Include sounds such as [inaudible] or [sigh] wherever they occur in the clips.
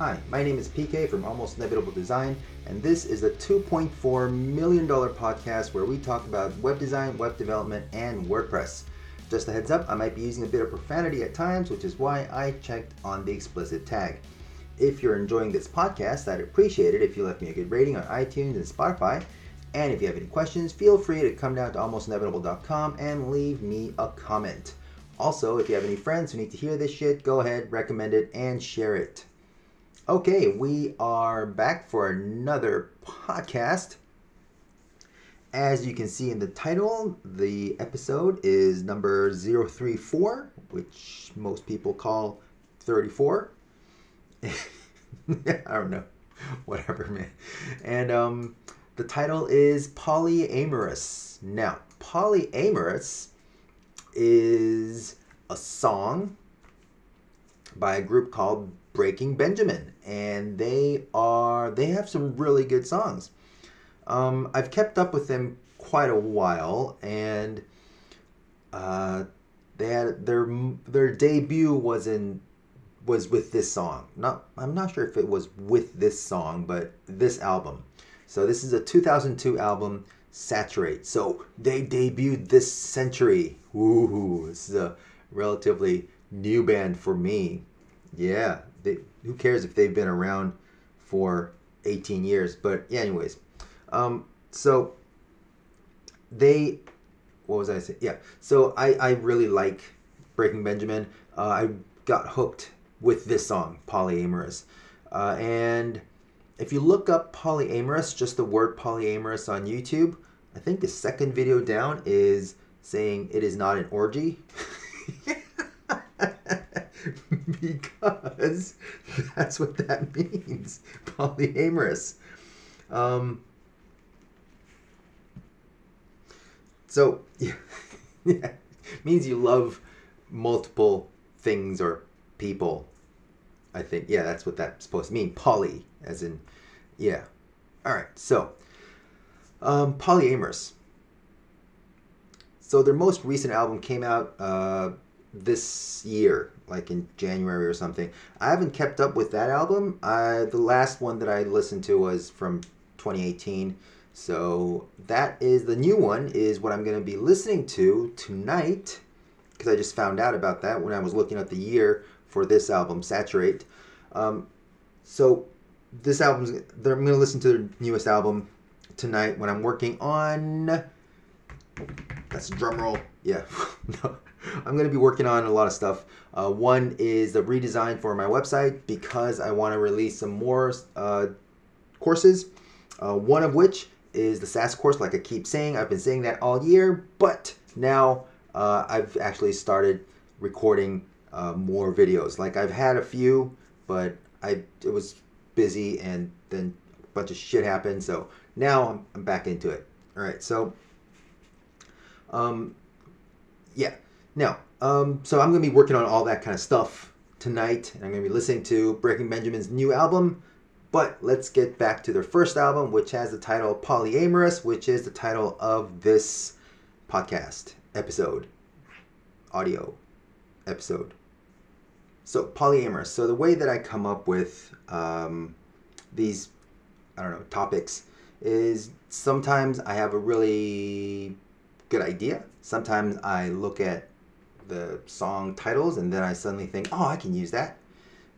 Hi, my name is PK from Almost Inevitable Design, and this is the $2.4 million podcast where we talk about web design, web development, and WordPress. Just a heads up, I might be using a bit of profanity at times, which is why I checked on the explicit tag. If you're enjoying this podcast, I'd appreciate it if you left me a good rating on iTunes and Spotify. And if you have any questions, feel free to come down to almostinevitable.com and leave me a comment. Also, if you have any friends who need to hear this shit, go ahead, recommend it, and share it. Okay, we are back for another podcast. As you can see in the title, the episode is number 034, which most people call 34. [laughs] I don't know. Whatever, man. And um, the title is Polyamorous. Now, Polyamorous is a song by a group called Breaking Benjamin, and they are they have some really good songs. Um, I've kept up with them quite a while, and uh, they had their their debut was in was with this song. Not I'm not sure if it was with this song, but this album. So this is a 2002 album, Saturate. So they debuted this century. Ooh, this is a relatively new band for me. Yeah, they, who cares if they've been around for 18 years? But yeah, anyways, um, so they, what was I saying? Yeah, so I I really like Breaking Benjamin. Uh, I got hooked with this song, Polyamorous, uh, and if you look up polyamorous, just the word polyamorous on YouTube, I think the second video down is saying it is not an orgy. [laughs] [laughs] because that's what that means polyamorous. Um, so, [laughs] yeah, yeah, means you love multiple things or people. I think, yeah, that's what that's supposed to mean. Poly, as in, yeah. All right, so um, polyamorous. So their most recent album came out uh, this year, like in January or something. I haven't kept up with that album. I, the last one that I listened to was from 2018. So that is the new one is what I'm going to be listening to tonight because I just found out about that when I was looking at the year for this album, Saturate. Um, so this album's I'm going to listen to their newest album tonight when I'm working on. That's a drum roll. Yeah. [laughs] no. I'm going to be working on a lot of stuff. Uh, one is the redesign for my website because I want to release some more uh, courses. Uh, one of which is the SaaS course, like I keep saying. I've been saying that all year, but now uh, I've actually started recording uh, more videos. Like I've had a few, but I it was busy and then a bunch of shit happened. So now I'm, I'm back into it. All right, so um, yeah. Now, um, so I'm going to be working on all that kind of stuff tonight, and I'm going to be listening to Breaking Benjamin's new album. But let's get back to their first album, which has the title Polyamorous, which is the title of this podcast episode, audio episode. So, polyamorous. So, the way that I come up with um, these, I don't know, topics is sometimes I have a really good idea. Sometimes I look at the song titles, and then I suddenly think, oh, I can use that.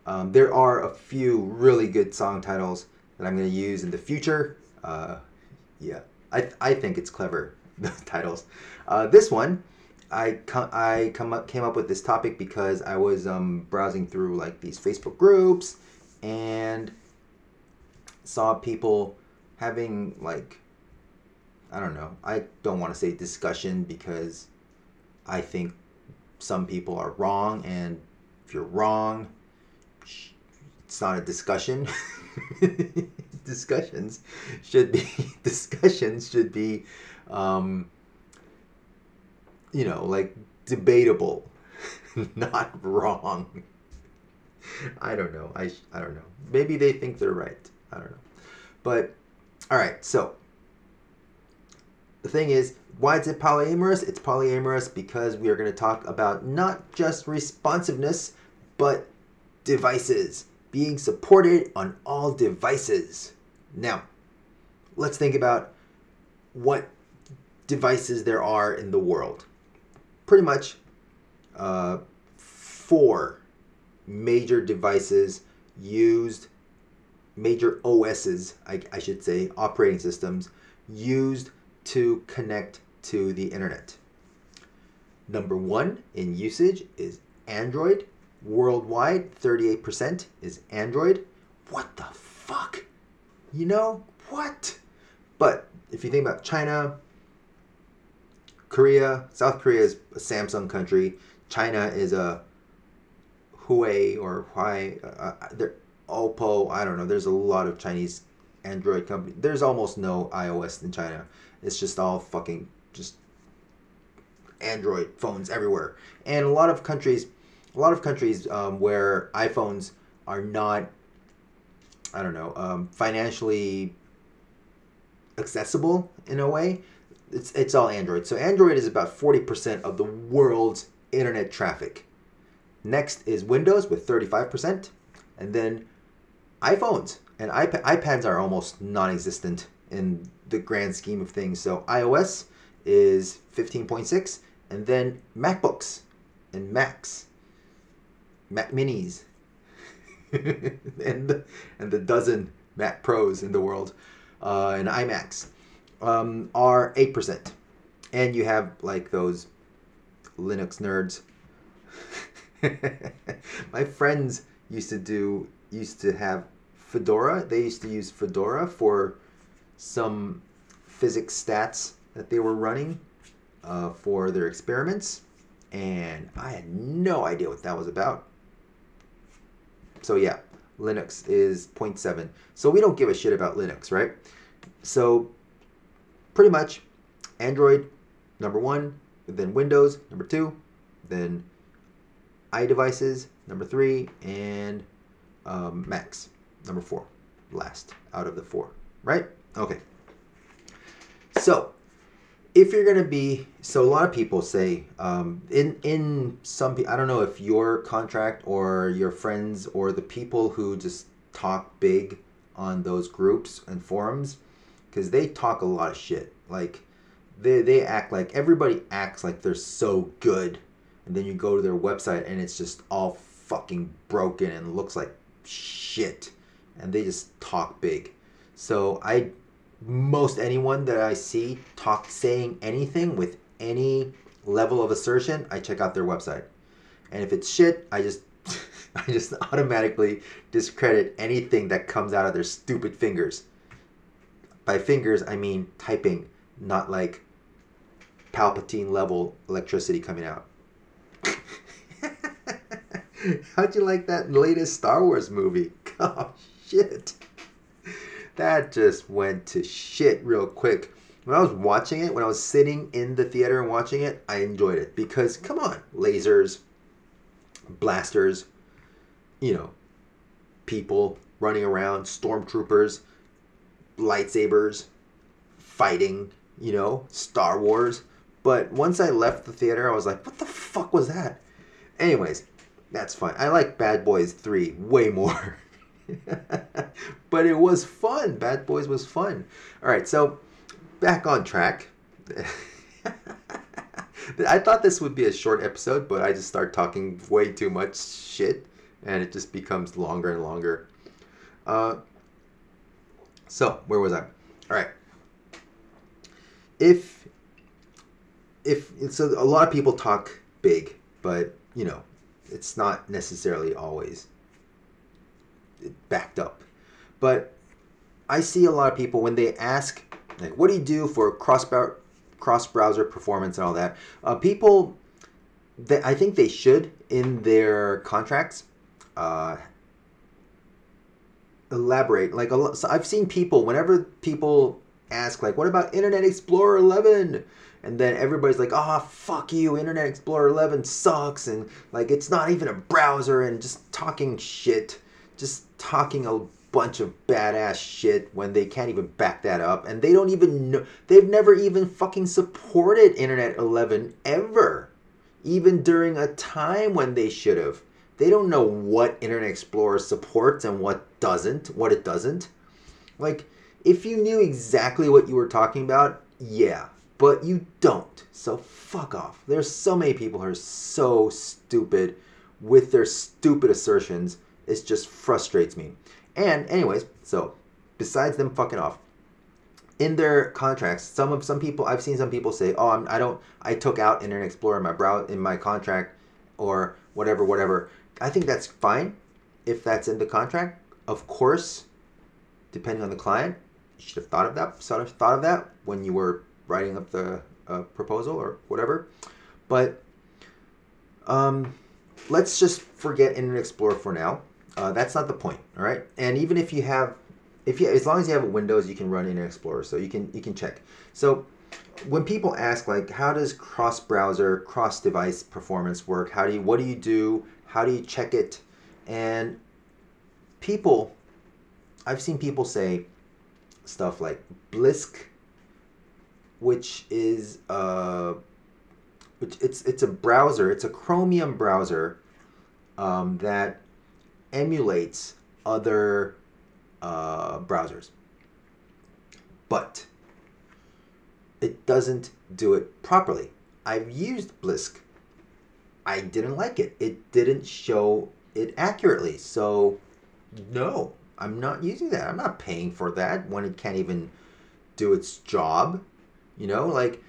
Um, there are a few really good song titles that I'm going to use in the future. Uh, yeah, I, I think it's clever, [laughs] the titles. Uh, this one, I, com- I come up, came up with this topic because I was um, browsing through like these Facebook groups and saw people having like I don't know. I don't want to say discussion because I think some people are wrong, and if you're wrong, it's not a discussion. [laughs] discussions should be [laughs] discussions should be, um, you know, like debatable, [laughs] not wrong. I don't know. I I don't know. Maybe they think they're right. I don't know. But all right, so the thing is, why is it polyamorous? It's polyamorous because we are going to talk about not just responsiveness, but devices. being supported on all devices. Now, let's think about what devices there are in the world. Pretty much uh, four major devices used, major OSs, I, I should say, operating systems used to connect to the internet. Number one in usage is Android. Worldwide, 38% is Android. What the fuck? You know, what? But if you think about China, Korea, South Korea is a Samsung country. China is a Huawei or Huawei. Uh, uh Oppo. I don't know. There's a lot of Chinese Android company. There's almost no iOS in China. It's just all fucking just Android phones everywhere. And a lot of countries, a lot of countries um, where iPhones are not, I don't know, um, financially accessible in a way. It's it's all Android. So Android is about forty percent of the world's internet traffic. Next is Windows with thirty five percent, and then iPhones and iPad, iPads are almost non-existent in the grand scheme of things. So iOS is 15.6, and then MacBooks and Macs, Mac Minis, [laughs] and the, and the dozen Mac Pros in the world, uh, and iMacs um, are eight percent, and you have like those Linux nerds. [laughs] My friends used to do used to have Fedora. They used to use Fedora for some physics stats that they were running uh, for their experiments, and I had no idea what that was about. So yeah, Linux is 0.7. So we don't give a shit about Linux, right? So pretty much Android number one, then Windows number two, then iDevices number three, and um, Macs number four, last out of the four, right? Okay. So, if you're gonna be, so a lot of people say, um, in in some, I don't know if your contract or your friends or the people who just talk big on those groups and forums, because they talk a lot of shit. Like, they they act like everybody acts like they're so good, and then you go to their website and it's just all fucking broken and looks like shit and they just talk big. So I most anyone that I see talk saying anything with any level of assertion, I check out their website. And if it's shit, I just [laughs] I just automatically discredit anything that comes out of their stupid fingers. By fingers, I mean typing, not like Palpatine level electricity coming out. [laughs] How'd you like that latest Star Wars movie? Gosh [laughs] shit. That just went to shit real quick. When I was watching it, when I was sitting in the theater and watching it, I enjoyed it because come on, lasers, blasters, you know, people running around, stormtroopers, lightsabers, fighting, you know, Star Wars. But once I left the theater, I was like, what the fuck was that? Anyways, that's fine. I like Bad Boys 3 way more. [laughs] but it was fun. Bad Boys was fun. All right, so back on track. [laughs] I thought this would be a short episode, but I just start talking way too much shit, and it just becomes longer and longer. Uh, so where was I? All right. If if so, a lot of people talk big, but you know, it's not necessarily always backed up. But I see a lot of people when they ask, like, what do you do for cross cross browser performance and all that? Uh, people, that I think they should in their contracts uh, elaborate. Like, a, so I've seen people whenever people ask, like, what about Internet Explorer 11? and then everybody's like, "Ah, oh, fuck you! Internet Explorer 11 sucks," and like it's not even a browser, and just talking shit just talking a bunch of badass shit when they can't even back that up and they don't even know they've never even fucking supported internet 11 ever even during a time when they should have they don't know what Internet Explorer supports and what doesn't, what it doesn't. Like, if you knew exactly what you were talking about, yeah, but you don't. So fuck off. There's so many people who are so stupid with their stupid assertions. It just frustrates me. And anyways, so besides them fucking off, in their contracts, some of some people I've seen some people say, "Oh, I'm, I don't, I took out Internet Explorer in my brow in my contract, or whatever, whatever." I think that's fine if that's in the contract. Of course, depending on the client, you should have thought of that. Sort of thought of that when you were writing up the uh, proposal or whatever. But um, let's just forget Internet Explorer for now. Uh, that's not the point, all right? And even if you have, if you as long as you have a Windows, you can run Internet Explorer, so you can you can check. So when people ask like, how does cross browser, cross device performance work? How do you what do you do? How do you check it? And people, I've seen people say stuff like Blisk, which is uh, which it's it's a browser, it's a Chromium browser um, that emulates other uh, browsers, but it doesn't do it properly. I've used Blisk. I didn't like it. It didn't show it accurately. So, no, I'm not using that. I'm not paying for that when it can't even do its job. You know, like,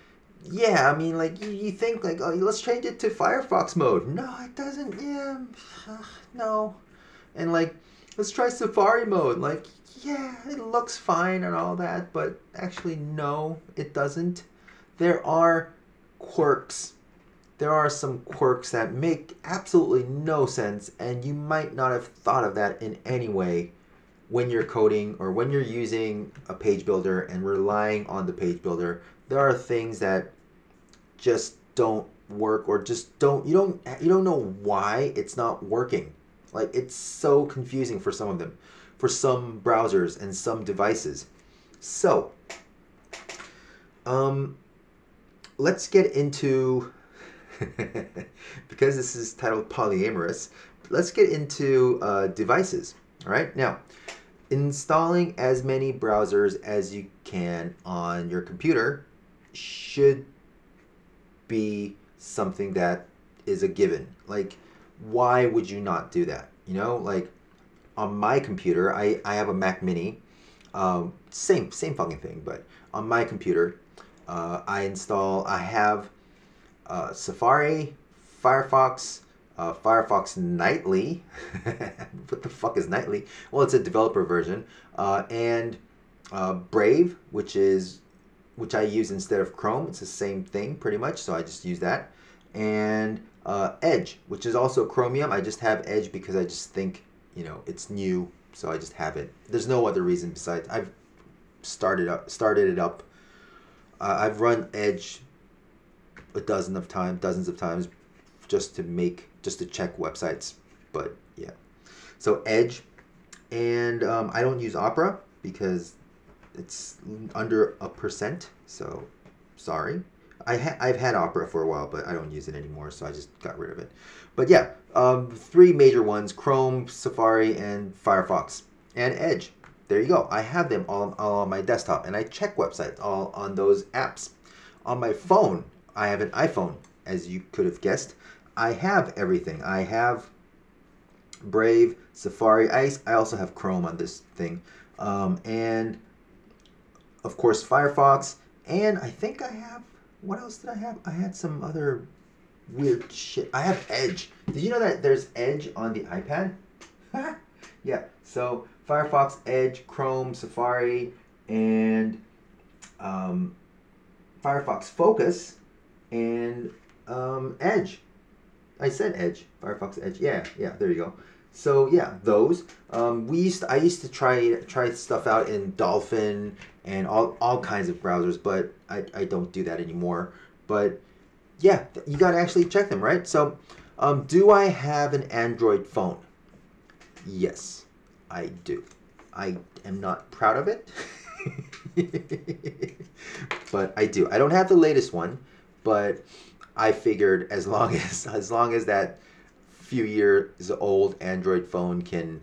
yeah, I mean, like, you, you think, like, oh, let's change it to Firefox mode. No, it doesn't. Yeah, [sighs] no. And, like, let's try Safari mode. Like, yeah, it looks fine and all that, but actually, no, it doesn't. There are quirks. There are some quirks that make absolutely no sense, and you might not have thought of that in any way when you're coding or when you're using a page builder and relying on the page builder. There are things that just don't work or just don't you don't you don't know why it's not working. Like it's so confusing for some of them for some browsers and some devices. So, um, let's get into, [laughs] because this is titled polyamorous, let's get into uh, devices. All right, now, installing as many browsers as you can on your computer should be something that is a given. Like, why would you not do that? You know, like on my computer, I, I have a Mac Mini. Um, same same fucking thing, but on my computer, uh, I install. I have uh, Safari, Firefox, uh, Firefox Nightly. [laughs] what the fuck is Nightly? Well, it's a developer version, uh, and uh, Brave, which is which I use instead of Chrome. It's the same thing pretty much, so I just use that. And uh, Edge, which is also Chromium. I just have Edge because I just think you know it's new, so I just have it. There's no other reason besides I've started up started it up. Uh, I've run Edge a dozen of times, dozens of times, just to make just to check websites. But yeah, so Edge, and um, I don't use Opera because it's under a percent. So sorry. I ha- I've had Opera for a while, but I don't use it anymore, so I just got rid of it. But yeah, um, three major ones Chrome, Safari, and Firefox, and Edge. There you go. I have them all, all on my desktop, and I check websites all on those apps. On my phone, I have an iPhone, as you could have guessed. I have everything. I have Brave, Safari. I, I also have Chrome on this thing. Um, and of course, Firefox. And I think I have, what else did I have? I had some other weird shit. I have Edge. Did you know that there's Edge on the iPad? [laughs] yeah. So Firefox, Edge, Chrome, Safari, and um, Firefox Focus, and um, Edge. I said Edge. Firefox Edge. Yeah, yeah. There you go. So yeah, those. Um, we used. To, I used to try try stuff out in Dolphin and all all kinds of browsers, but I, I don't do that anymore. But yeah, you got to actually check them, right? So, um, do I have an Android phone? Yes, I do. I am not proud of it, [laughs] but I do. I don't have the latest one, but I figured as long [laughs] as as long as that few years old Android phone can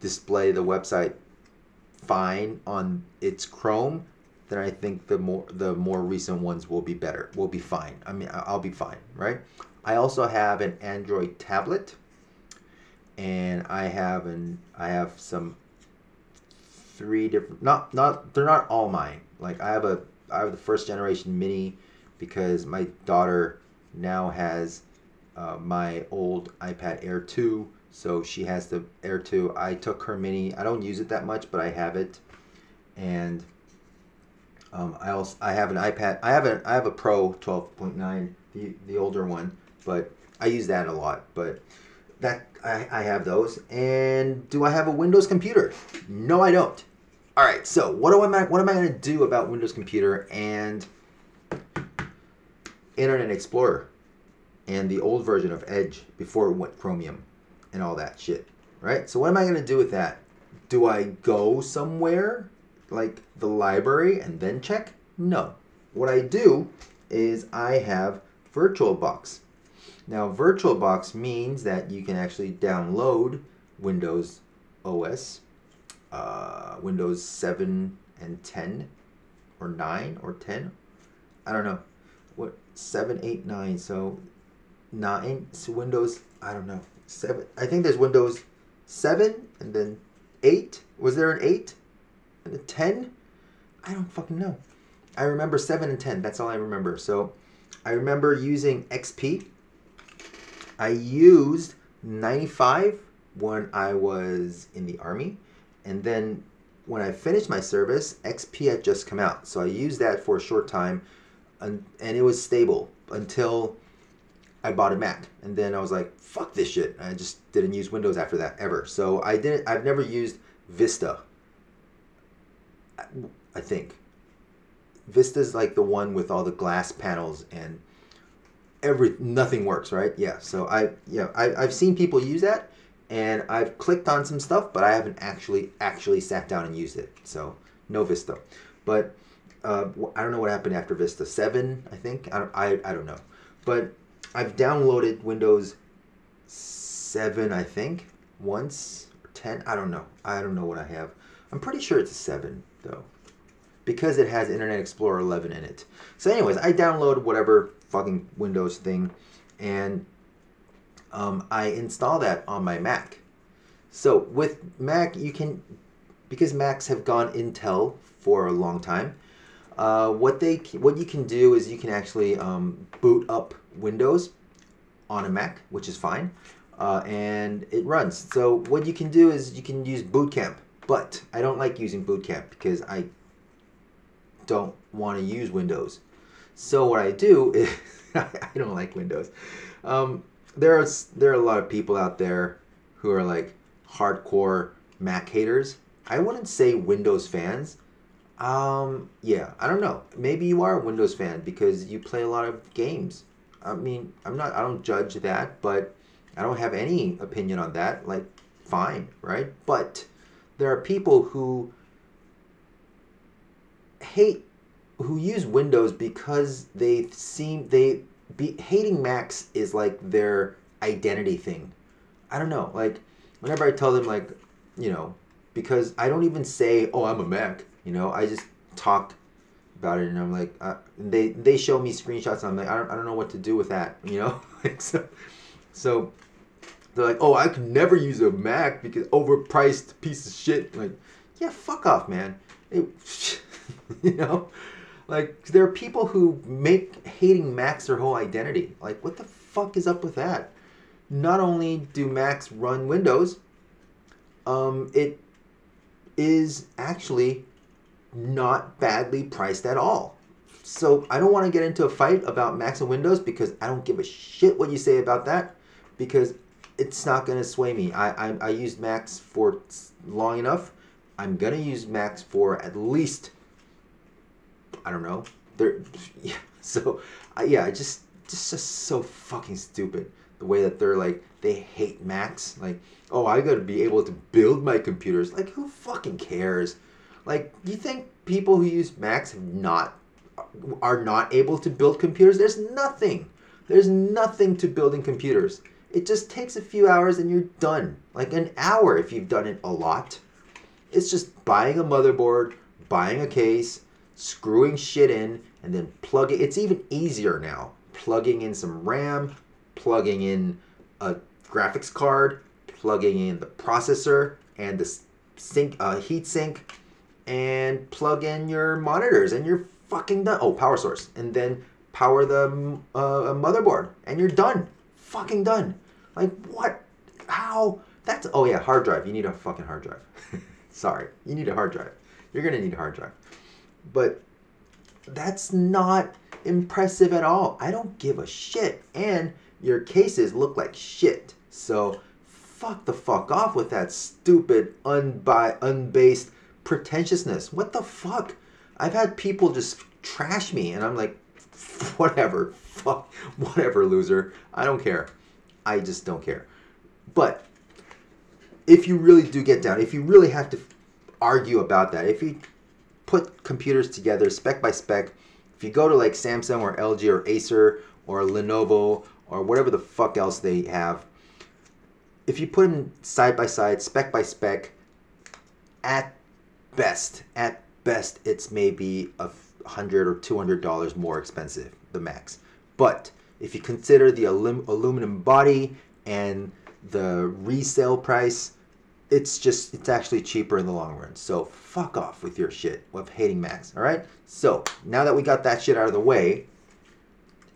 display the website fine on its Chrome, then I think the more the more recent ones will be better. Will be fine. I mean, I'll be fine, right? I also have an Android tablet, and I have an I have some three different not not they're not all mine. Like I have a I have the first generation mini because my daughter now has uh, my old iPad Air 2, so she has the Air 2. I took her mini. I don't use it that much, but I have it, and um, I also I have an iPad. I have a I have a Pro 12.9, the the older one, but I use that a lot. But that I, I have those. And do I have a Windows computer? No, I don't. All right. So what do I what am I going to do about Windows computer and Internet Explorer and the old version of Edge before it went Chromium and all that shit? Right. So what am I going to do with that? Do I go somewhere like the library and then check? No. What I do is I have VirtualBox. Now, VirtualBox means that you can actually download Windows OS, uh, Windows 7 and 10, or 9 or 10. I don't know. What? 7, 8, 9. So, 9. So Windows, I don't know. 7. I think there's Windows 7 and then 8. Was there an 8? And a 10? I don't fucking know. I remember 7 and 10. That's all I remember. So, I remember using XP I used 95 when I was in the army, and then when I finished my service, XP had just come out, so I used that for a short time, and, and it was stable until I bought a Mac, and then I was like, "Fuck this shit!" I just didn't use Windows after that ever. So I didn't. I've never used Vista. I think Vista's like the one with all the glass panels and every nothing works, right? Yeah. So I yeah I, I've seen people use that, and I've clicked on some stuff, but I haven't actually actually sat down and used it. So no Vista, but uh, I don't know what happened after Vista seven. I think I don't I, I don't know, but I've downloaded Windows seven. I think once or ten. I don't know. I don't know what I have. I'm pretty sure it's a seven though because it has Internet Explorer 11 in it. So, anyways, I downloaded whatever fucking Windows thing, and um, I install that on my Mac. So with Mac, you can because Macs have gone Intel for a long time. Uh, what they what you can do is you can actually um, boot up Windows on a Mac, which is fine, uh, and it runs. So what you can do is you can use Boot Camp, but I don't like using Boot Camp because I don't want to use Windows. So what I do [laughs] is I don't like Windows. Um, there are there are a lot of people out there who are like hardcore Mac haters. I wouldn't say Windows fans. Um, yeah, I don't know. Maybe you are a Windows fan because you play a lot of games. I mean, I'm not. I don't judge that, but I don't have any opinion on that. Like, fine, right? But there are people who hate who use Windows because they seem they be hating Macs is like their identity thing. I don't know. Like whenever I tell them like, you know, because I don't even say, "Oh, I'm a Mac," you know, I just talk about it and I'm like, uh, they they show me screenshots and I'm like, I don't, I don't know what to do with that, you know, [laughs] like so, so they're like, oh, I could never use a Mac because overpriced piece of shit. Like, yeah, fuck off, man. It, [laughs] you know, like there are people who make hating Macs their whole identity. Like what the fuck is up with that? Not only do Macs run Windows, um, it is actually not badly priced at all. So I don't want to get into a fight about Macs and Windows because I don't give a shit what you say about that because it's not going to sway me. I, I, I used Macs for long enough. I'm going to use Macs for at least I don't know. They're [laughs] yeah. So uh, yeah, just just just so fucking stupid the way that they're like they hate Macs. Like oh, I got to be able to build my computers. Like who fucking cares? Like you think people who use Macs have not are not able to build computers? There's nothing. There's nothing to building computers. It just takes a few hours and you're done. Like an hour if you've done it a lot. It's just buying a motherboard, buying a case, screwing shit in, and then plugging. It's even easier now. Plugging in some RAM, plugging in a graphics card, plugging in the processor and the sink uh, heat sink, and plug in your monitors, and you're fucking done. Oh, power source, and then power the uh, motherboard, and you're done. Fucking done. Like what? How? That's oh yeah, hard drive. You need a fucking hard drive. [laughs] Sorry, you need a hard drive. You're gonna need a hard drive. But that's not impressive at all. I don't give a shit. And your cases look like shit. So fuck the fuck off with that stupid unbi- unbased pretentiousness. What the fuck? I've had people just trash me and I'm like [laughs] whatever. Fuck whatever loser. I don't care. I just don't care. But if you really do get down, if you really have to argue about that, if you put computers together spec by spec, if you go to like Samsung or LG or Acer or Lenovo or whatever the fuck else they have, if you put them side by side, spec by spec, at best, at best, it's maybe a hundred or two hundred dollars more expensive, the max. But if you consider the alum- aluminum body and the resale price, it's just it's actually cheaper in the long run. So fuck off with your shit of hating Macs. All right. So now that we got that shit out of the way,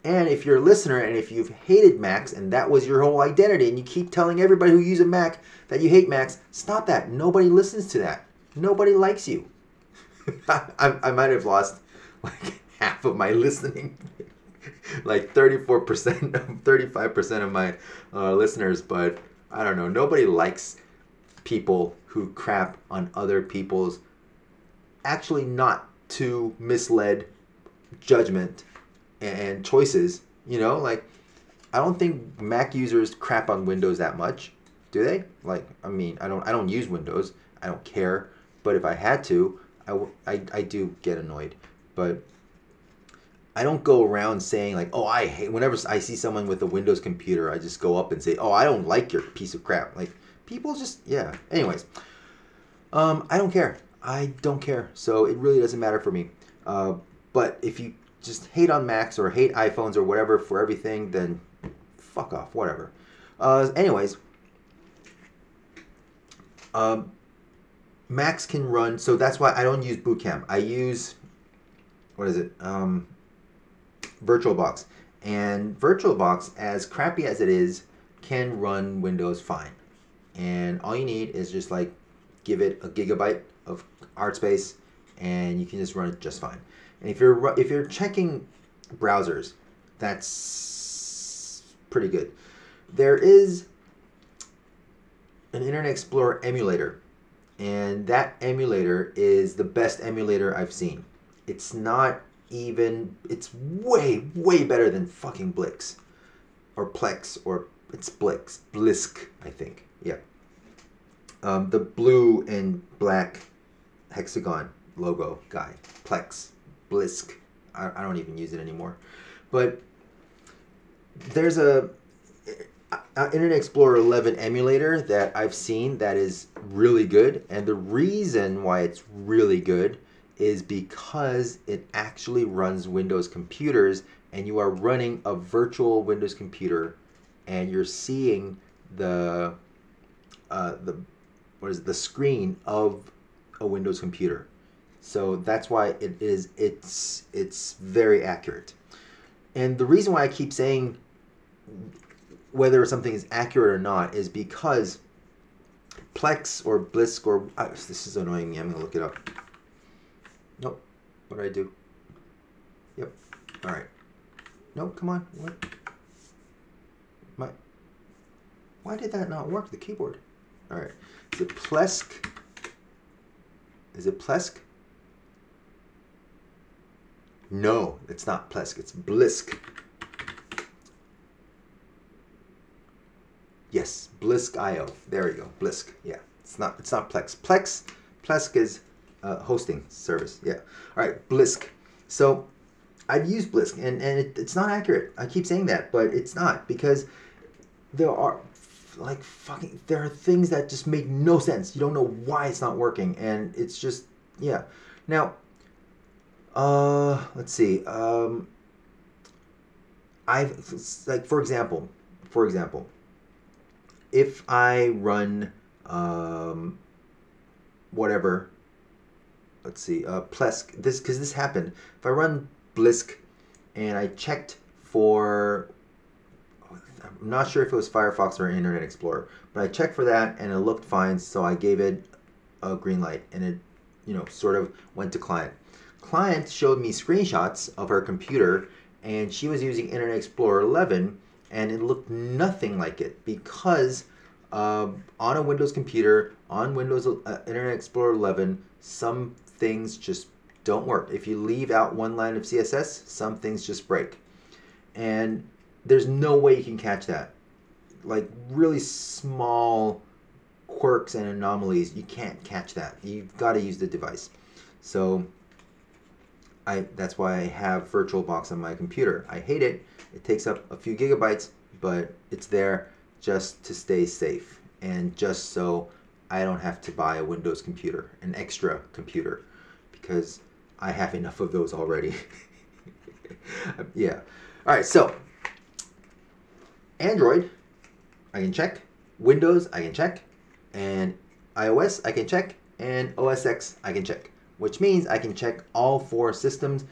and if you're a listener and if you've hated Macs and that was your whole identity, and you keep telling everybody who uses a Mac that you hate Macs, stop that. Nobody listens to that. Nobody likes you. [laughs] I, I might have lost like [laughs] half of my listening [laughs] like 34%, 35% of my uh, listeners, but I don't know. Nobody likes people who crap on other people's actually not too misled judgment and choices. You know, like I don't think Mac users crap on Windows that much, do they? Like, I mean, I don't I don't use Windows. I don't care. But if I had to, I, I, I do get annoyed. But I don't go around saying like, oh, I hate. Whenever I see someone with a Windows computer, I just go up and say, oh, I don't like your piece of crap. Like people just yeah. Anyways, um, I don't care. I don't care. So it really doesn't matter for me. Uh, but if you just hate on Macs or hate iPhones or whatever for everything, then fuck off. Whatever. Uh, anyways, um, Macs can run. So that's why I don't use Boot Camp. I use what is it? Um, VirtualBox. And VirtualBox, as crappy as it is, can run Windows fine. And all you need is just like give it a gigabyte of hard space, and you can just run it just fine. And if you're if you're checking browsers, that's pretty good. There is an Internet Explorer emulator, and that emulator is the best emulator I've seen. It's not even it's way way better than fucking Blix. Or Plex or it's Blix. Blisk I think. Yeah. Um, the blue and black hexagon logo guy. Plex. Blisk. I, I don't even use it anymore. But there's a, a Internet Explorer 11 emulator that I've seen that is really good and the reason why it's really good is because it actually runs Windows computers and you are running a virtual Windows computer and you're seeing the uh, the what is it, the screen of a Windows computer. So that's why it is it's it's very accurate. And the reason why I keep saying whether something is accurate or not is because Plex or Blisk or uh, this is annoying me. I'm gonna look it up. Nope. What did I do? Yep. All right. Nope. Come on. What? My. Why did that not work? The keyboard. All right. Is it Plesk? Is it Plesk? No, it's not Plesk. It's Blisk. Yes, Blisk IO. There you go. Blisk. Yeah. It's not. It's not Plex. Plex. Plesk is uh, hosting service. Yeah. All right, Blisk. So I've used Blisk, and, and it, it's not accurate. I keep saying that, but it's not because there are like fucking there are things that just make no sense. You don't know why it's not working, and it's just yeah. Now, uh, let's see. Um, I've like for example, for example, if I run um, whatever, let's see, uh, Plesk. This because this happened. If I run Blisk, and I checked for I'm not sure if it was Firefox or Internet Explorer, but I checked for that and it looked fine, so I gave it a green light and it, you know, sort of went to client. Client showed me screenshots of her computer and she was using Internet Explorer 11 and it looked nothing like it because uh, on a Windows computer, on Windows uh, Internet Explorer 11, some things just don't work. If you leave out one line of CSS, some things just break. And there's no way you can catch that. Like really small quirks and anomalies, you can't catch that. You've got to use the device. So I that's why I have VirtualBox on my computer. I hate it. It takes up a few gigabytes, but it's there just to stay safe and just so I don't have to buy a Windows computer, an extra computer, because I have enough of those already. [laughs] yeah. All right, so Android, I can check. Windows, I can check. And iOS, I can check. And OS X, I can check. Which means I can check all four systems,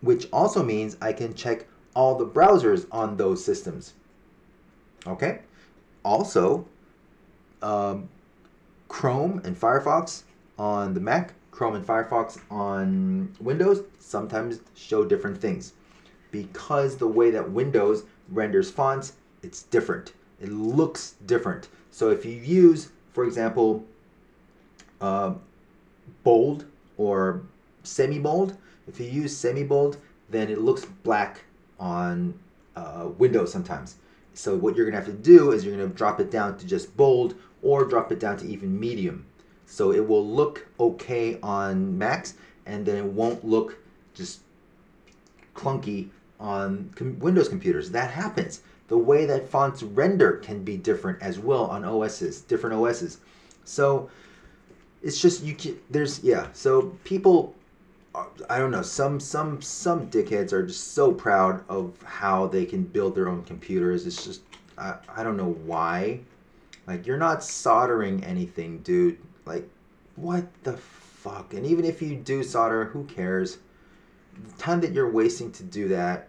which also means I can check all the browsers on those systems. Okay? Also, um, Chrome and Firefox on the Mac, Chrome and Firefox on Windows sometimes show different things because the way that Windows renders fonts it's different. It looks different. So if you use, for example, uh, bold or semi-bold, if you use semi-bold, then it looks black on uh, Windows sometimes. So what you're gonna have to do is you're gonna drop it down to just bold or drop it down to even medium. So it will look okay on Macs and then it won't look just clunky on com- Windows computers. That happens the way that fonts render can be different as well on OSs, different OSs. So it's just you can there's yeah. So people uh, I don't know, some some some dickheads are just so proud of how they can build their own computers. It's just I, I don't know why. Like you're not soldering anything, dude. Like what the fuck? And even if you do solder, who cares? The time that you're wasting to do that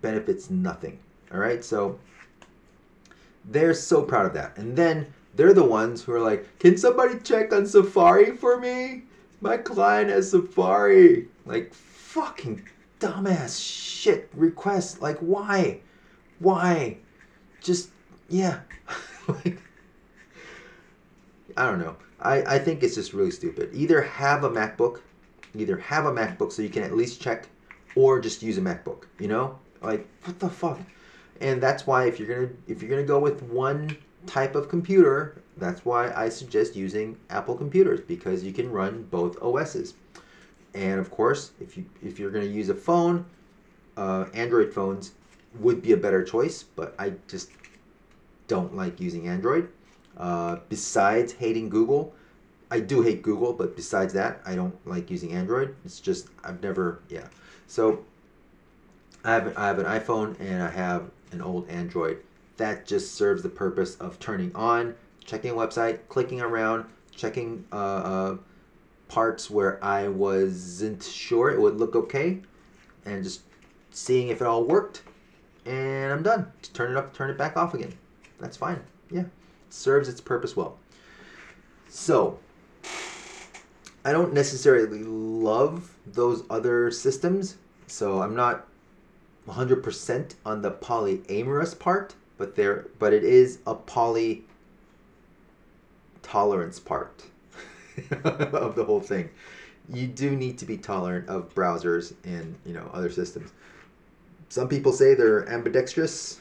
benefits nothing. All right, so they're so proud of that. And then they're the ones who are like, can somebody check on Safari for me? My client has Safari. Like, fucking dumbass shit request. Like, why? Why? Just, yeah. [laughs] like, I don't know. I, I think it's just really stupid. Either have a MacBook, either have a MacBook so you can at least check, or just use a MacBook. You know? Like, what the fuck? and that's why if you're gonna if you're gonna go with one type of computer, that's why I suggest using Apple computers because you can run both OSs. And of course, if you if you're gonna use a phone, uh, Android phones would be a better choice, but I just don't like using Android. Uh, besides hating Google, I do hate Google, but besides that, I don't like using Android. It's just I've never yeah. So I have I have an iPhone and I have an old Android. That just serves the purpose of turning on, checking a website, clicking around, checking uh, uh, parts where I wasn't sure it would look okay, and just seeing if it all worked. And I'm done. Just turn it up, turn it back off again. That's fine. Yeah, it serves its purpose well. So, I don't necessarily love those other systems, so I'm not 100% on the polyamorous part, but there but it is a poly tolerance part [laughs] of the whole thing. You do need to be tolerant of browsers and, you know, other systems. Some people say they're ambidextrous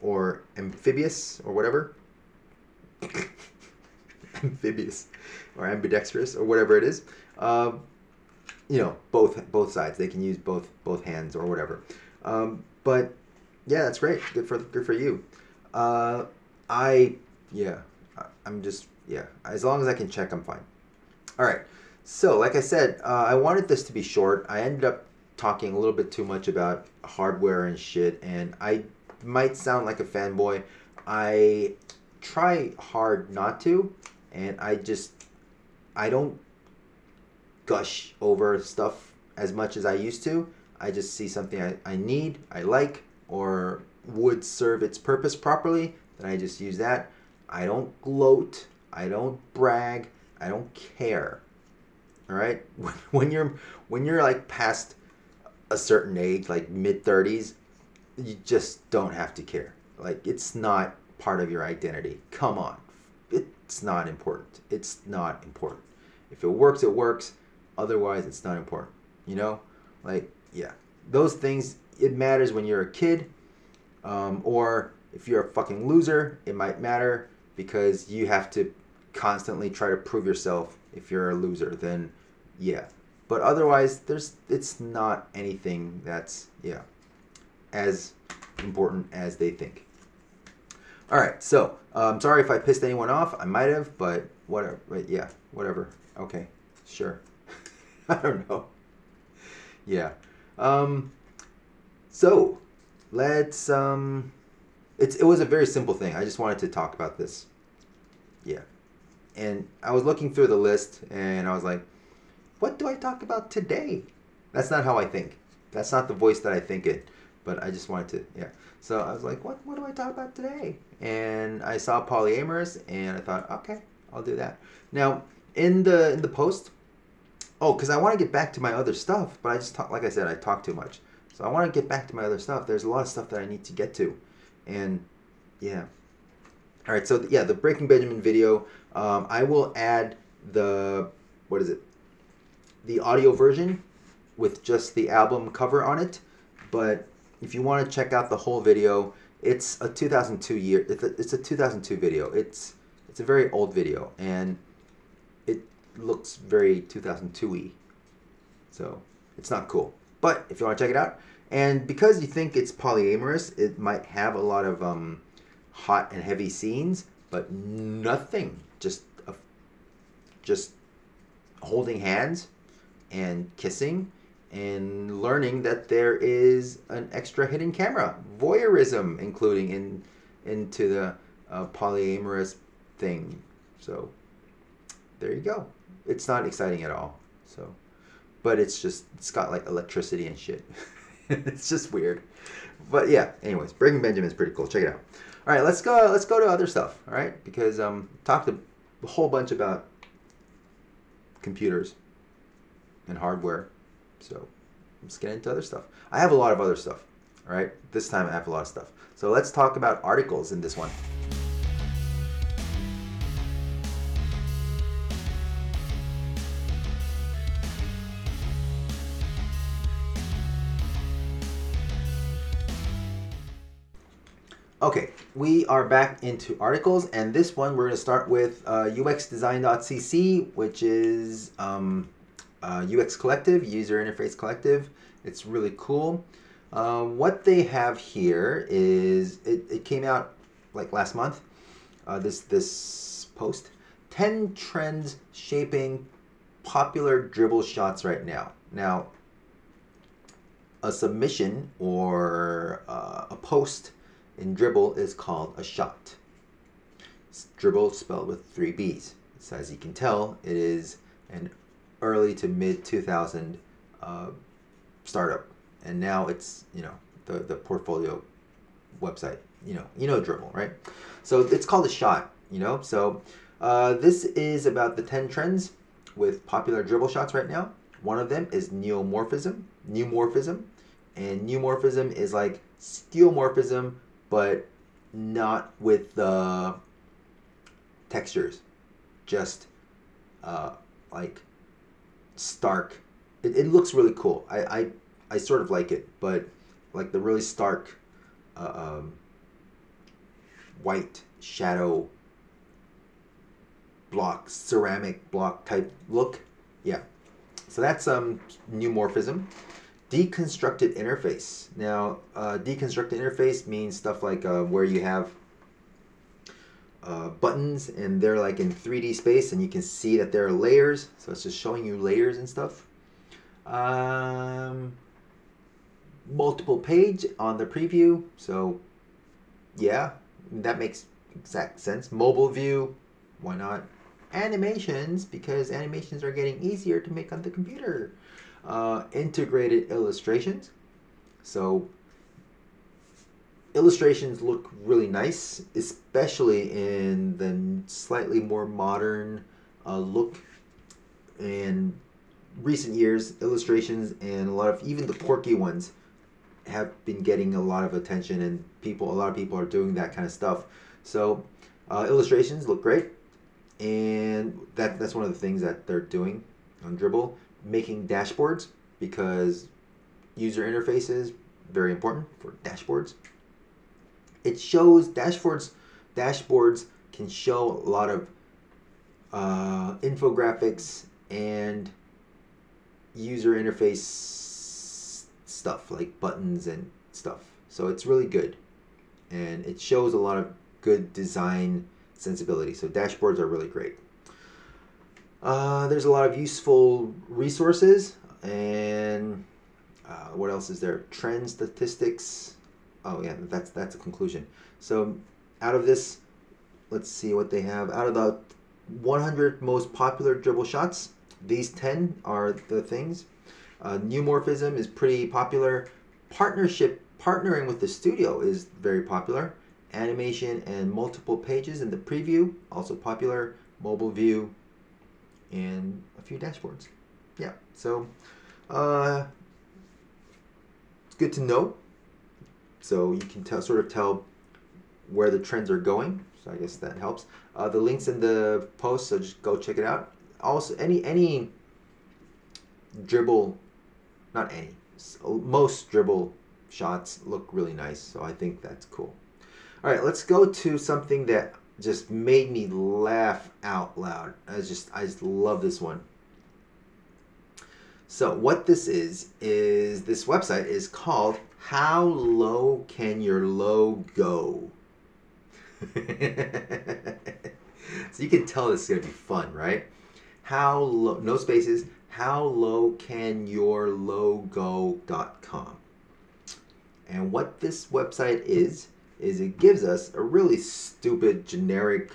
or amphibious or whatever. [laughs] amphibious or ambidextrous or whatever it is. Um, you know, both both sides. They can use both both hands or whatever. Um, but yeah, that's great. Good for good for you. Uh, I yeah, I'm just yeah. As long as I can check, I'm fine. All right. So, like I said, uh, I wanted this to be short. I ended up talking a little bit too much about hardware and shit, and I might sound like a fanboy. I try hard not to, and I just I don't gush over stuff as much as I used to. I just see something I, I need, I like, or would serve its purpose properly, then I just use that. I don't gloat, I don't brag, I don't care. All right? [laughs] When, you're when you're like past a certain age, like mid 30s, you just don't have to care. Like it's not part of your identity. Come on. It's not important. It's not important. If it works, it works. Otherwise, it's not important. You know? Like, yeah. Those things, it matters when you're a kid. Um, or if you're a fucking loser, it might matter because you have to constantly try to prove yourself. If you're a loser, then yeah. But otherwise, there's it's not anything that's yeah as important as they think. All right, so I'm um, sorry if I pissed anyone off. I might have, but whatever. But yeah, whatever. Okay, sure. [laughs] I don't know. Yeah. Um. So, let's um. It's it was a very simple thing. I just wanted to talk about this. Yeah. And I was looking through the list, and I was like, "What do I talk about today?" That's not how I think. That's not the voice that I think it. But I just wanted to, yeah. So I was like, "What? What do I talk about today?" and I saw polyamorous, and I thought, okay, I'll do that. Now, in the in the post, oh, because I want to get back to my other stuff, but I just talk, like I said, I talk too much, so I want to get back to my other stuff. There's a lot of stuff that I need to get to, and yeah. All right, so yeah, the Breaking Benjamin video, um, I will add the what is it? The audio version with just the album cover on it, but if you want to check out the whole video, it's a 2002 year. It's a, it's a 2002 video. It's it's a very old video, and it looks very 2002y. So it's not cool. But if you want to check it out, and because you think it's polyamorous, it might have a lot of um, hot and heavy scenes, but nothing. Just a, just holding hands and kissing and learning that there is an extra hidden camera, voyeurism, including in into the uh, polyamorous thing. So there you go. It's not exciting at all. So, but it's just it's got like electricity and shit. [laughs] it's just weird. But yeah. Anyways, Breaking Benjamin is pretty cool. Check it out. All right, let's go. Let's go to other stuff. All right, because um, talked a, a whole bunch about computers and hardware so let's get into other stuff. I have a lot of other stuff. All right, this time I have a lot of stuff. So let's talk about articles in this one. Okay, we are back into articles, and this one we're going to start with uh, uxdesign.cc, which is um, uh, UX Collective, User Interface Collective. It's really cool. Uh, what they have here is it, it came out like last month. Uh, this this post, ten trends shaping popular Dribbble shots right now. Now, a submission or uh, a post in Dribbble is called a shot. It's Dribbble spelled with three B's. So as you can tell, it is an early to mid 2000 uh, startup, and now it's you know the the portfolio website. You know you know Dribbble right? So it's called a shot. You know so uh, this is about the 10 trends with popular Dribbble shots right now. One of them is neomorphism, neomorphism, and neomorphism is like skeuomorphism, but not with the textures, just uh, like stark. It, it looks really cool. I, I I sort of like it, but like the really stark, uh, um, white shadow block, ceramic block type look. Yeah. So that's um neomorphism. Deconstructed interface. Now, uh, deconstructed interface means stuff like uh, where you have uh, buttons and they're like in 3D space and you can see that there are layers. So it's just showing you layers and stuff. Um, multiple page on the preview. So yeah, that makes exact sense. Mobile view, why not? Animations, because animations are getting easier to make on the computer. Uh, integrated illustrations. So illustrations look really nice, especially in the slightly more modern uh, look. In recent years, illustrations and a lot of even the quirky ones have been getting a lot of attention, and people, a lot of people are doing that kind of stuff. So, uh, illustrations look great, and that that's one of the things that they're doing on Dribbble, making dashboards because user interfaces very important for dashboards. It shows dashboards dashboards can show a lot of uh, infographics and user interface stuff like buttons and stuff. So it's really good. And it shows a lot of good design sensibility. So dashboards are really great uh, there's a lot of useful resources and uh, what else is there trend statistics oh yeah, that's that's a conclusion. So out of this, let's see what they have. Out of the 100 most popular Dribbble shots, these 10 are the things. Uh, neumorphism is pretty popular. Partnership, partnering with the studio is very popular. Animation and multiple pages in the preview, also popular. Mobile view, and a few dashboards. Yeah, so uh, it's good to know so you can tell, sort of tell where the trends are going. So I guess that helps. Uh, the links in the post, so just go check it out. Also, any any Dribbble, not any, most Dribbble shots look really nice. So I think that's cool. All right, let's go to something that just made me laugh out loud. I just I just love this one. So what this is is this website is called how low can your low go? [laughs] so you can tell this is to be fun, right? How low, no spaces, how low can your low go.com. And what this website is, is it gives us a really stupid, generic,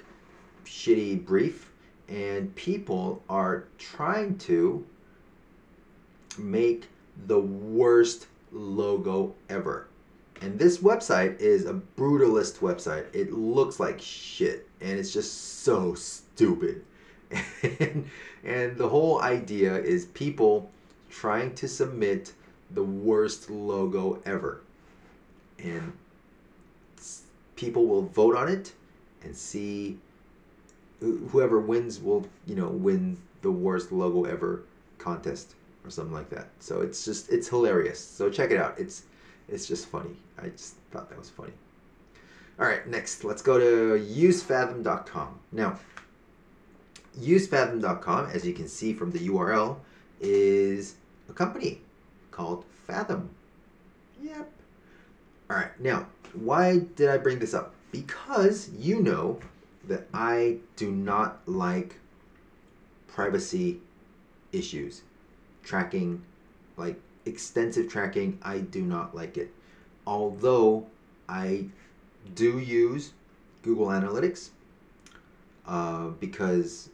shitty brief, and people are trying to make the worst logo ever. And this website is a brutalist website. It looks like shit and it's just so stupid. and, [laughs] and the whole idea is people trying to submit the worst logo ever. And people will vote on it and see whoever wins will, you know, win the worst logo ever contest or something like that. So it's just it's hilarious. So check it out. It's it's just funny. I just thought that was funny. All right, next, let's go to usefathom.com. Now, usefathom.com, as you can see from the URL, is a company called Fathom. Yep. All right, now, why did I bring this up? Because you know that I do not like privacy issues tracking, like extensive tracking, I do not like it. Although I do use Google Analytics uh, because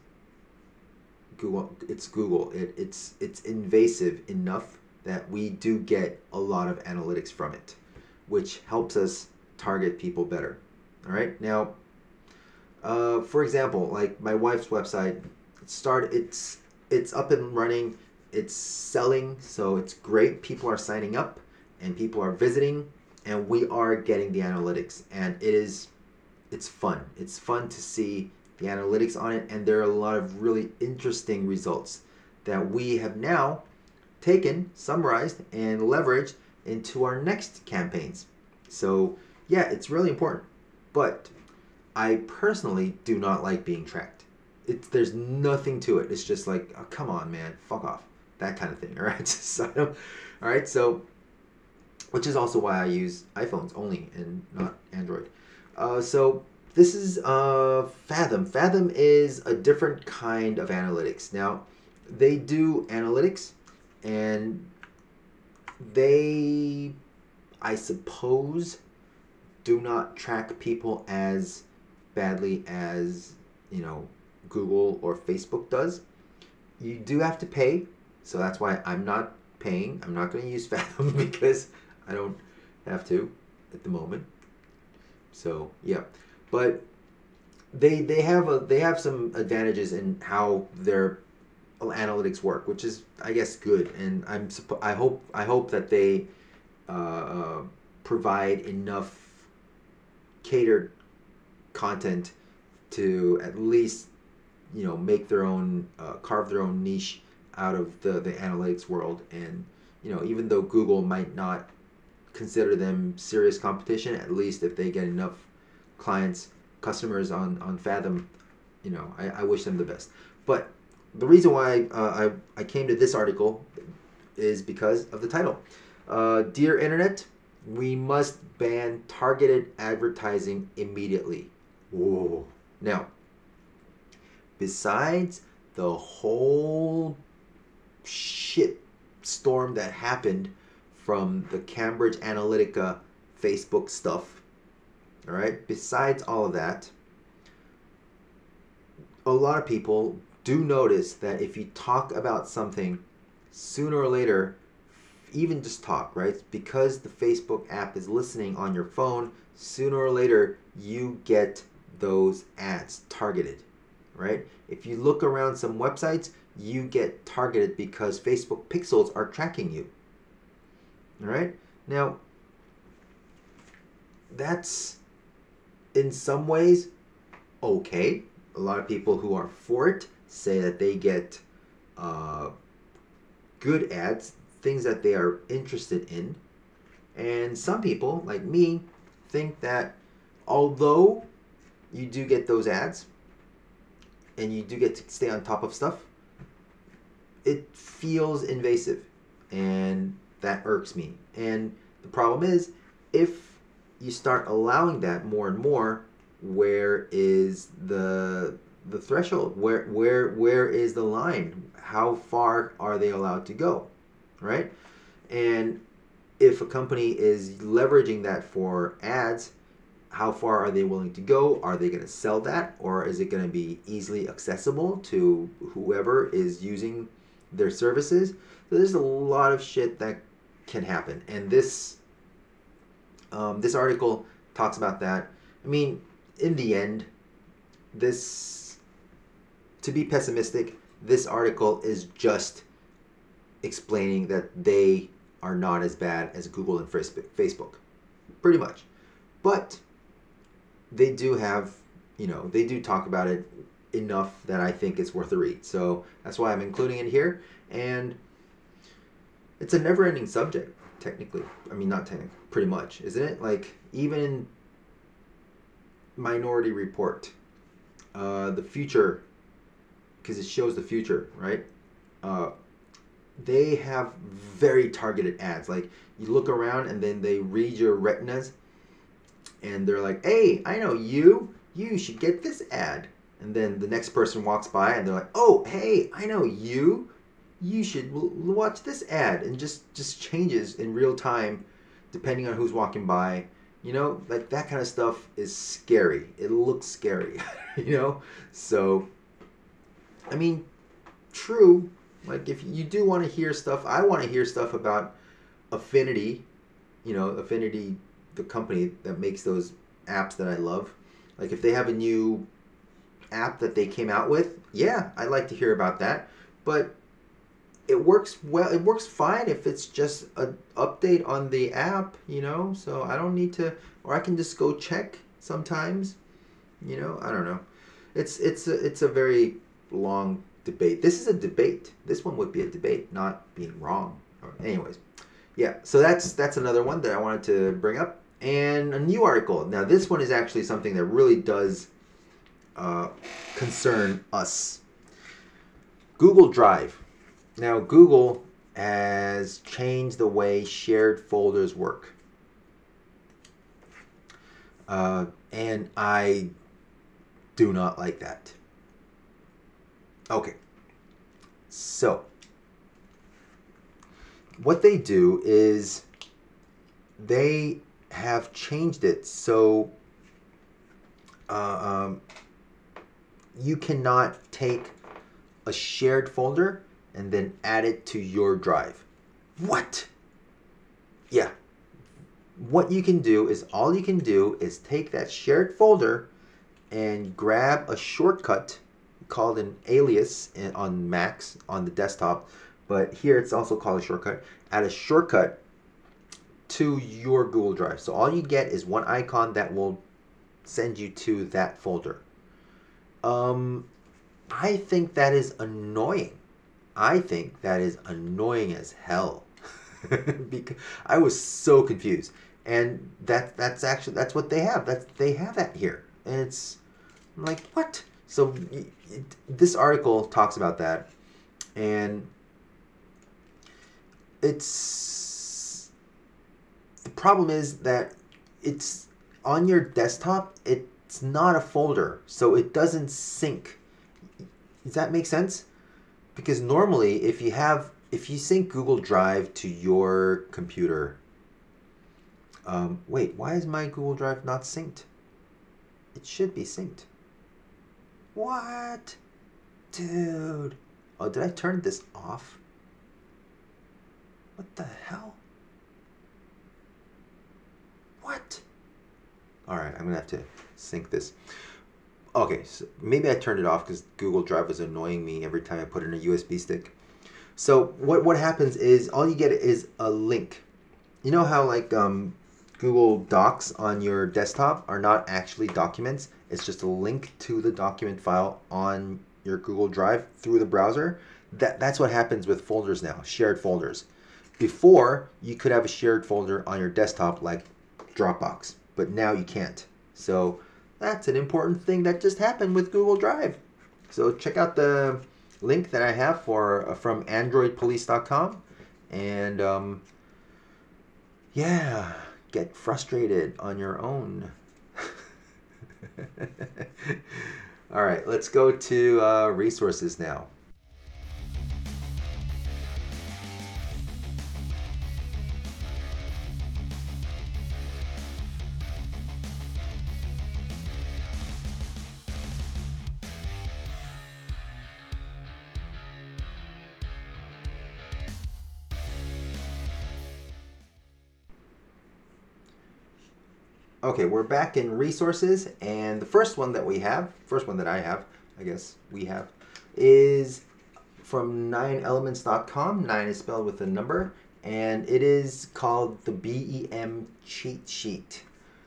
Google it's Google. It, it's it's invasive enough that we do get a lot of analytics from it, which helps us target people better. All right. Now, uh, for example, like my wife's website, it started. It's it's up and running it's selling, so it's great. People are signing up and people are visiting, and we are getting the analytics, and it is it's fun. It's fun to see the analytics on it, and there are a lot of really interesting results that we have now taken, summarized, and leveraged into our next campaigns. So, yeah, it's really important. But I personally do not like being tracked. It's, there's nothing to it. It's just like, oh, come on, man, fuck off that kind of thing. [laughs] All right, so all right, so which is also why I use iPhones only and not Android. Uh, so this is uh, Fathom. Fathom is a different kind of analytics. Now, they do analytics, and they, I suppose, do not track people as badly as you know Google or Facebook does. You do have to pay, so that's why I'm not paying. I'm not going to use [laughs] Fathom [laughs] because I don't have to at the moment. So yeah, but they they have a they have some advantages in how their analytics work, which is I guess good, and I'm I hope I hope that they uh, uh, provide enough catered content to at least you know make their own uh, carve their own niche out of the the analytics world. And you know even though google might not consider them serious competition at least if they get enough clients customers on on fathom you know i, I wish them the best. But the reason why uh, I, I came to this article is because of the title uh, dear internet we must ban targeted advertising immediately Whoa. now besides the whole shit storm that happened from the Cambridge Analytica Facebook stuff. All right, besides all of that, a lot of people do notice that if you talk about something sooner or later, even just talk, right? Because the Facebook app is listening on your phone, sooner or later you get those ads targeted right? If you look around some websites, you get targeted because Facebook pixels are tracking you. All right? Now, that's in some ways okay. A lot of people who are for it say that they get uh, good ads, things that they are interested in. And some people, like me, think that although you do get those ads, and you do get to stay on top of stuff, it feels invasive and that irks me. And the problem is, if you start allowing that more and more, where is the the threshold? Where where where is the line? How far are they allowed to go? Right? And if a company is leveraging that for ads, how far are they willing to go? Are they going to sell that, or is it going to be easily accessible to whoever is using their services? So there's a lot of shit that can happen, and this um, this article talks about that. I mean, in the end, this to be pessimistic, this article is just explaining that they are not as bad as Google and Facebook, pretty much. But they do have, you know, they do talk about it enough that I think it's worth a read. So that's why I'm including it here. And it's a never ending subject, technically. I mean, not technically, pretty much, isn't it? Like, even Minority Report, uh, the future, because it shows the future, right? Uh, they have very targeted ads. Like, you look around and then they read your retinas and they're like, "Hey, I know you. You should get this ad." And then the next person walks by and they're like, "Oh, hey, I know you. You should watch this ad." And just just changes in real time depending on who's walking by. You know, like that kind of stuff is scary. It looks scary, [laughs] you know? So I mean, true, like if you do want to hear stuff, I want to hear stuff about affinity, you know, affinity the company that makes those apps that I love. Like if they have a new app that they came out with, yeah, I'd like to hear about that. But it works well. It works fine if it's just an update on the app, you know. So I don't need to, or I can just go check sometimes. You know, I don't know. It's it's a, it's a very long debate. This is a debate. This one would be a debate, not being wrong. Anyways, yeah. So that's that's another one that I wanted to bring up and a new article. Now, this one is actually something that really does uh, concern us. Google Drive. Now, Google has changed the way shared folders work. Uh, And I do not like that. Okay. So, what they do is they have changed it so uh, um, you cannot take a shared folder and then add it to your drive. What? Yeah. What you can do is all you can do is take that shared folder and grab a shortcut called an alias on Macs on the desktop, but here it's also called a shortcut. Add a shortcut to your Google Drive. So all you get is one icon that will send you to that folder. Um, I think that is annoying. I think that is annoying as hell. [laughs] because I was so confused. And that that's actually that's what they have. That's they have that here. And it's I'm like, what? So it, this article talks about that and it's the problem is that it's on your desktop it's not a folder so it doesn't sync. Does that make sense? Because normally if you have if you sync google drive to your computer um, wait why is my google drive not synced? It should be synced what dude oh did i turn this off what the hell what all right, I'm gonna have to sync this. Okay, so maybe I turned it off because Google Drive was annoying me every time I put in a USB stick. So what what happens is all you get is a link. You know how like um, Google Docs on your desktop are not actually documents. It's just a link to the document file on your Google Drive through the browser. That that's what happens with folders now, shared folders. Before you could have a shared folder on your desktop like Dropbox but now you can't. So that's an important thing that just happened with Google Drive. So check out the link that I have for uh, from AndroidPolice.com, and um, yeah, get frustrated on your own. [laughs] All right, let's go to uh, resources now. We're back in resources, and the first one that we have, first one that I have, I guess we have, is from 9elements.com. 9 is spelled with a number, and it is called the BEM cheat sheet.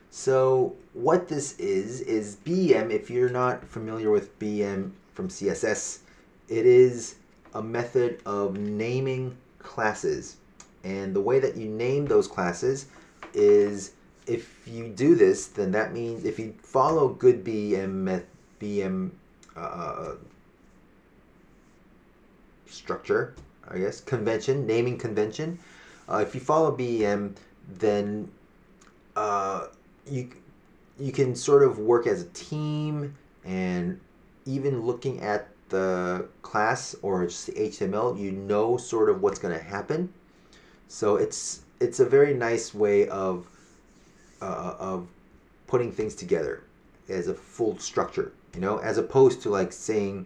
So, what this is, is BEM, if you're not familiar with BEM from CSS, it is a method of naming classes. And the way that you name those classes is if you do this, then that means if you follow good BEM BEM uh, structure, I guess convention, naming convention. Uh, if you follow BEM, then uh, you you can sort of work as a team, and even looking at the class or just the HTML, you know sort of what's going to happen. So it's it's a very nice way of uh, of putting things together as a full structure, you know, as opposed to like saying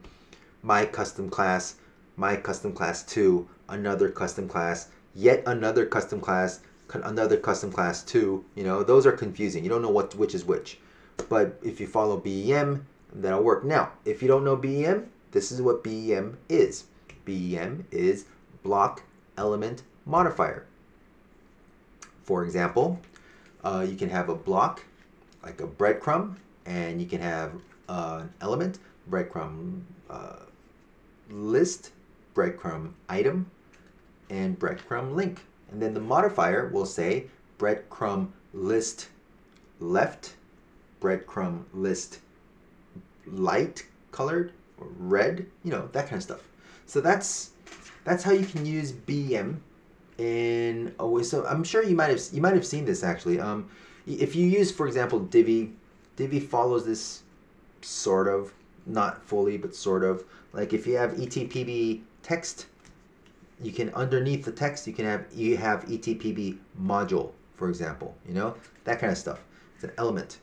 my custom class, my custom class two, another custom class, yet another custom class, another custom class two. You know, those are confusing. You don't know what which is which. But if you follow BEM, that'll work. Now, if you don't know BEM, this is what BEM is. BEM is block element modifier. For example, uh, you can have a block, like a breadcrumb, and you can have uh, an element, breadcrumb uh, list, breadcrumb item, and breadcrumb link. And then the modifier will say breadcrumb list left, breadcrumb list light colored or red, you know, that kind of stuff. So that's that's how you can use BEM in a way. So I'm sure you might have you might have seen this actually. Um, if you use, for example, Divi Divi follows this sort of, not fully, but sort of. Like if you have ETPB text, you can underneath the text you can have you have ETPB module, for example. You know that kind of stuff. It's an element.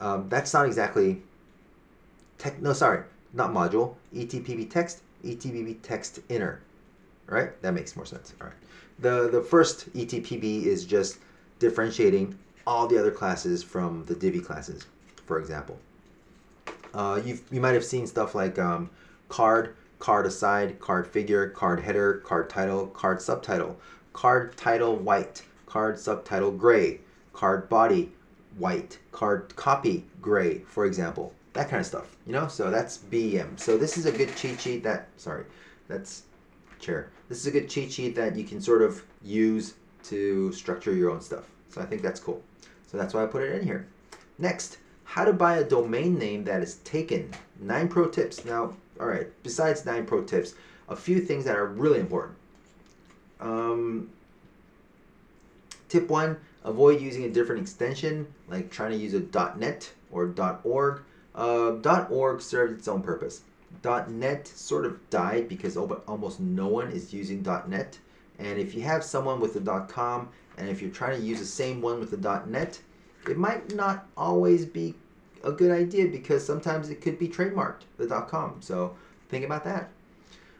Um, that's not exactly tech. No, sorry, not module. ETPB text, ETPB text inner. Right? That makes more sense. All right. The the first ETPB is just differentiating all the other classes from the Divi classes, for example. Uh, you you might have seen stuff like um, card, card aside, card figure, card header, card title, card subtitle, card title white, card subtitle gray, card body white, card copy gray, for example. That kind of stuff, you know? So that's BEM. So this is a good cheat sheet that, sorry, that's chair. This is a good cheat sheet that you can sort of use to structure your own stuff. So I think that's cool. So that's why I put it in here. Next, how to buy a domain name that is taken. Nine pro tips. Now, all right, besides nine pro tips, a few things that are really important. Um, tip one, avoid using a different extension, like trying to use a .net or .org. Uh, .org serves its own purpose. .net sort of died because almost no one is using .net. And if you have someone with a .com, and if you're trying to use the same one with the .net, it might not always be a good idea because sometimes it could be trademarked, the .com. So think about that.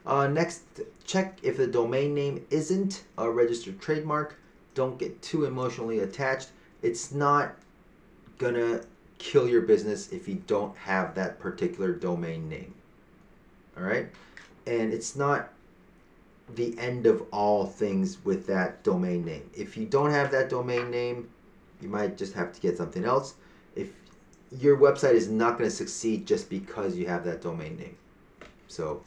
Uh, next, check if the domain name isn't a registered trademark. Don't get too emotionally attached. It's not gonna kill your business if you don't have that particular domain name. All right, and it's not the end of all things with that domain name. If you don't have that domain name, you might just have to get something else. If your website is not going to succeed just because you have that domain name. So,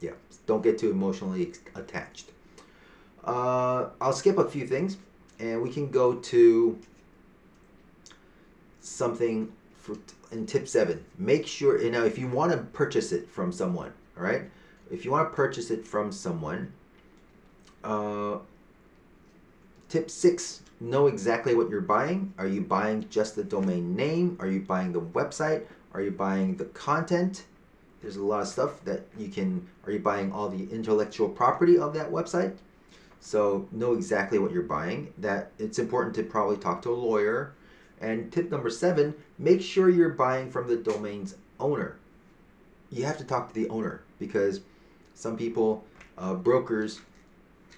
yeah, don't get too emotionally attached. Uh, I'll skip a few things and we can go to something for, in tip seven. Make sure, you know, if you want to purchase it from someone, all right? If you want to purchase it from someone, uh, tip six know exactly what you're buying. Are you buying just the domain name? Are you buying the website? Are you buying the content? There's a lot of stuff that you can. Are you buying all the intellectual property of that website? So know exactly what you're buying. That it's important to probably talk to a lawyer. And tip number seven: make sure you're buying from the domain's owner. You have to talk to the owner because some people, uh, brokers,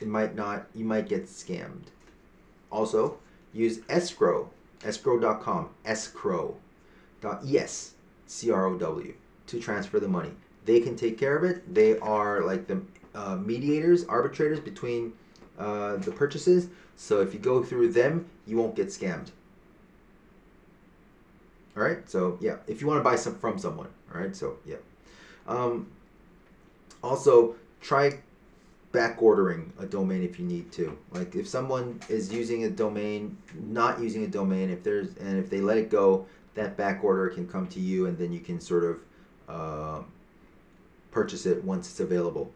it might not. You might get scammed also, use escrow, escrow.com, escrow.es, C-R-O-W, to transfer the money. They can take care of it. They are like the uh, mediators, arbitrators between uh, the purchases. So if you go through them, you won't get scammed. All right. So yeah, if you want to buy some from someone. All right. So yeah. Um, also, try back ordering a domain if you need to. Like if someone is using a domain, not using a domain, if there's and if they let it go, that back order can come to you, and then you can sort of uh, purchase it once it's available.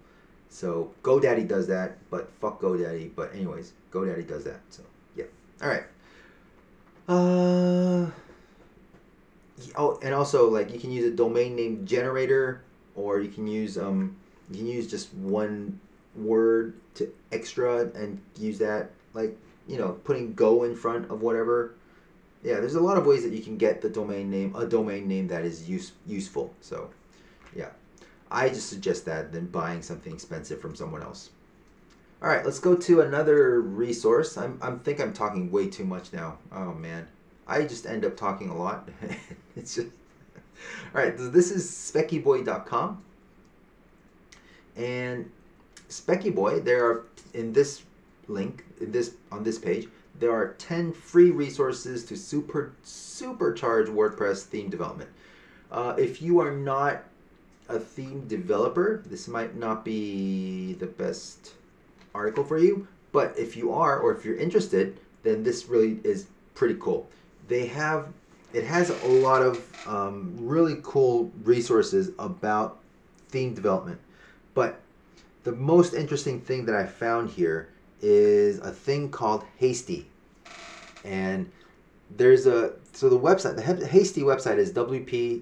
So GoDaddy does that, but fuck GoDaddy. But anyways, GoDaddy does that. So yeah. All right. Uh. Oh, and also like you can use a domain name generator, or you can use um you can use just one word to extra and use that like you know putting go in front of whatever. Yeah there's a lot of ways that you can get the domain name a domain name that is use, useful so yeah. I just suggest that than buying something expensive from someone else. All right let's go to another resource. I'm i think i'm talking way too much now. Oh man. I just end up talking a lot. [laughs] It's just all right this is speckyboy.com and SpeckyBoy, there are in this link, in this on this page, there are 10 free resources to super supercharge WordPress theme development. Uh, if you are not a theme developer, this might not be the best article for you. But if you are, or if you're interested, then this really is pretty cool. They have, it has a lot of um, really cool resources about theme development. But the most interesting thing that I found here is a thing called Hasty. And there's a so the website the hasty website is wp-hasty.com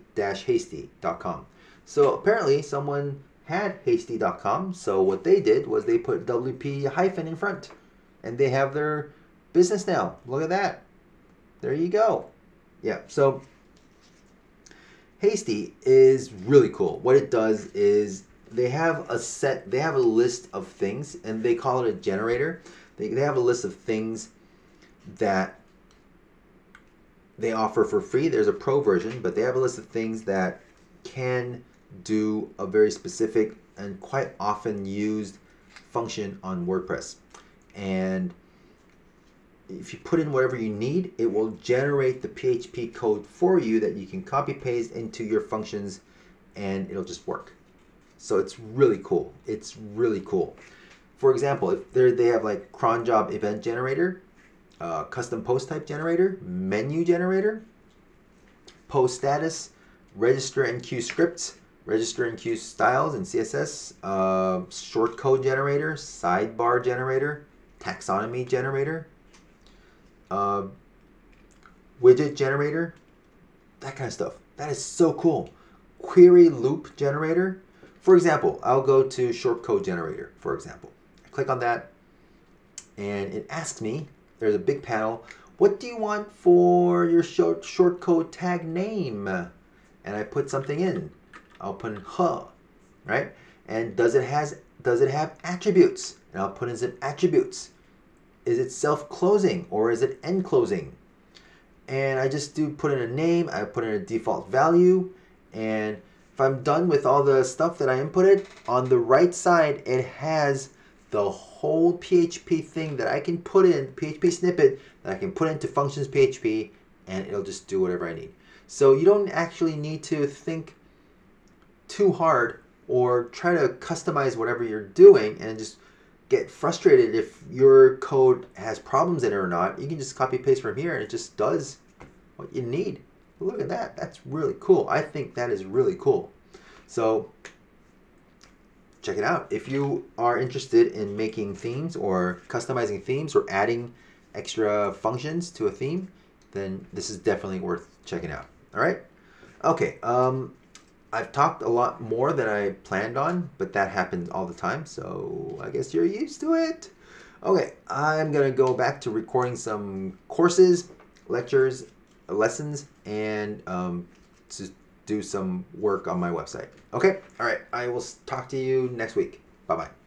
so apparently someone had hasty.com so what they did was they put wp hyphen in front. And they have their business now. Look at that. There you go yeah so hasty is really cool what it does is they have a set they have a list of things and they call it a generator they, they have a list of things that they offer for free. There's a pro version, but they have a list of things that can do a very specific and quite often used function on WordPress. And if you put in whatever you need, it will generate the PHP code for you that you can copy paste into your functions and it'll just work. So it's really cool. It's really cool. For example, if they have like cron job event generator, uh, custom post type generator, menu generator, post status, register and queue scripts, register and queue styles and CSS, uh, short code generator, sidebar generator, taxonomy generator, uh, widget generator, that kind of stuff. That is so cool. Query loop generator. For example, I'll go to short code generator, for example. I click on that and it asks me there's a big panel. What do you want for your short, short code tag name? And I put something in. I'll put in huh, right? And does it has does it have attributes? And I'll put in some attributes. Is it self-closing or is it end closing? And I just do put in a name, I put in a default value, and if I'm done with all the stuff that I inputted, on the right side it has the whole PHP thing that I can put in, PHP snippet, that I can put into functions PHP, and it'll just do whatever I need. So you don't actually need to think too hard or try to customize whatever you're doing and just get frustrated if your code has problems in it or not. You can just copy paste from here and it just does what you need. Look at that. That's really cool. I think that is really cool. So check it out. If you are interested in making themes or customizing themes or adding extra functions to a theme, then this is definitely worth checking out. All right. Okay. Um, I've talked a lot more than I planned on, but that happens all the time, so I guess you're used to it. Okay, I'm gonna go back to recording some courses, lectures, lessons, and um, to do some work on my website. Okay? All right. I will talk to you next week. Bye bye.